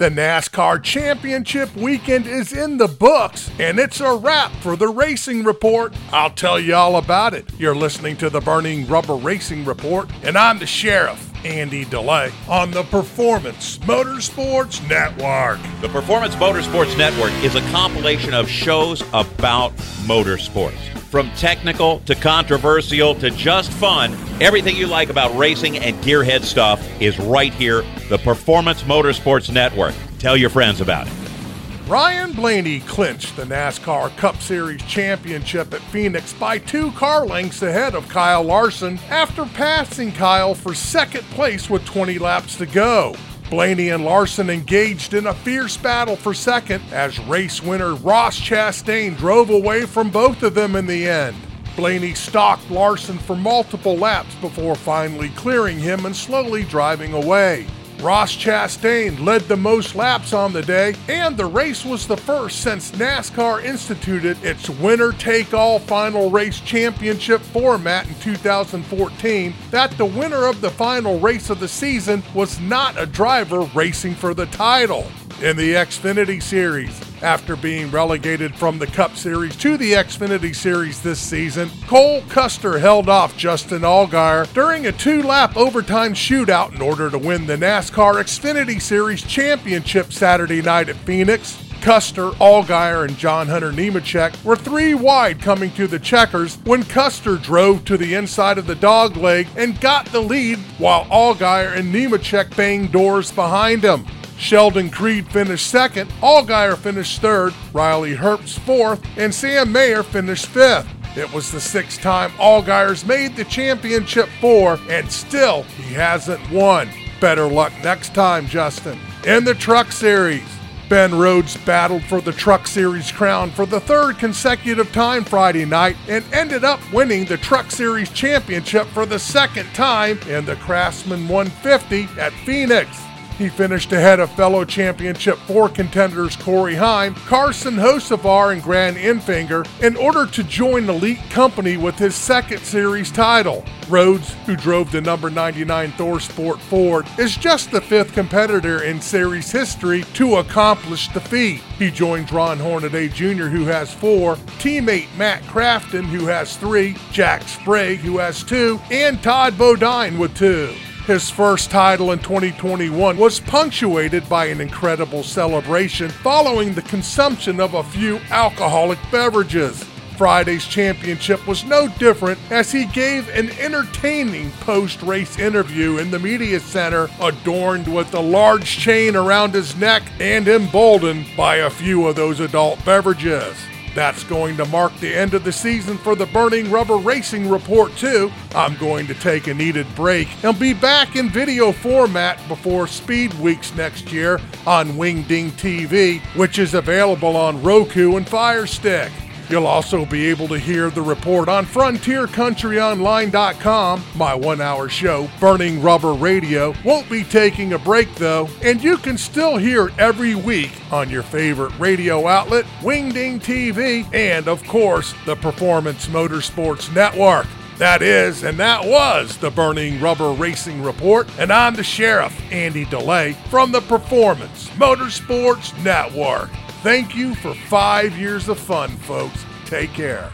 The NASCAR Championship weekend is in the books, and it's a wrap for the Racing Report. I'll tell you all about it. You're listening to the Burning Rubber Racing Report, and I'm the sheriff. Andy DeLay on the Performance Motorsports Network. The Performance Motorsports Network is a compilation of shows about motorsports. From technical to controversial to just fun, everything you like about racing and gearhead stuff is right here, the Performance Motorsports Network. Tell your friends about it. Ryan Blaney clinched the NASCAR Cup Series championship at Phoenix by two car lengths ahead of Kyle Larson after passing Kyle for second place with 20 laps to go. Blaney and Larson engaged in a fierce battle for second as race winner Ross Chastain drove away from both of them in the end. Blaney stalked Larson for multiple laps before finally clearing him and slowly driving away. Ross Chastain led the most laps on the day, and the race was the first since NASCAR instituted its winner take all final race championship format in 2014 that the winner of the final race of the season was not a driver racing for the title. In the Xfinity Series, after being relegated from the Cup Series to the Xfinity Series this season, Cole Custer held off Justin Allgaier during a two lap overtime shootout in order to win the NASCAR Xfinity Series championship Saturday night at Phoenix. Custer, Allgaier, and John Hunter Nemechek were three wide coming to the checkers when Custer drove to the inside of the dog leg and got the lead while Allgaier and Nemechek banged doors behind him. Sheldon Creed finished second, Allgaier finished third, Riley Herbst fourth, and Sam Mayer finished fifth. It was the sixth time Allgaier's made the championship four, and still he hasn't won. Better luck next time, Justin. In the Truck Series, Ben Rhodes battled for the Truck Series crown for the third consecutive time Friday night and ended up winning the Truck Series championship for the second time in the Craftsman 150 at Phoenix. He finished ahead of fellow championship four contenders Corey Heim, Carson Hocevar, and Grant Enfinger in order to join Elite Company with his second series title. Rhodes, who drove the number 99 ThorSport Ford, is just the fifth competitor in series history to accomplish the feat. He joins Ron Hornaday Jr., who has four, teammate Matt Crafton, who has three, Jack Sprague, who has two, and Todd Bodine with two. His first title in 2021 was punctuated by an incredible celebration following the consumption of a few alcoholic beverages. Friday's championship was no different as he gave an entertaining post race interview in the media center, adorned with a large chain around his neck and emboldened by a few of those adult beverages. That's going to mark the end of the season for the Burning Rubber Racing Report, too. I'm going to take a needed break and be back in video format before Speed Weeks next year on Wingding TV, which is available on Roku and Fire Stick. You'll also be able to hear the report on FrontierCountryOnline.com. My one hour show, Burning Rubber Radio, won't be taking a break though, and you can still hear it every week on your favorite radio outlet, Wingding TV, and of course, the Performance Motorsports Network. That is, and that was the Burning Rubber Racing Report, and I'm the Sheriff, Andy DeLay, from the Performance Motorsports Network. Thank you for five years of fun, folks. Take care.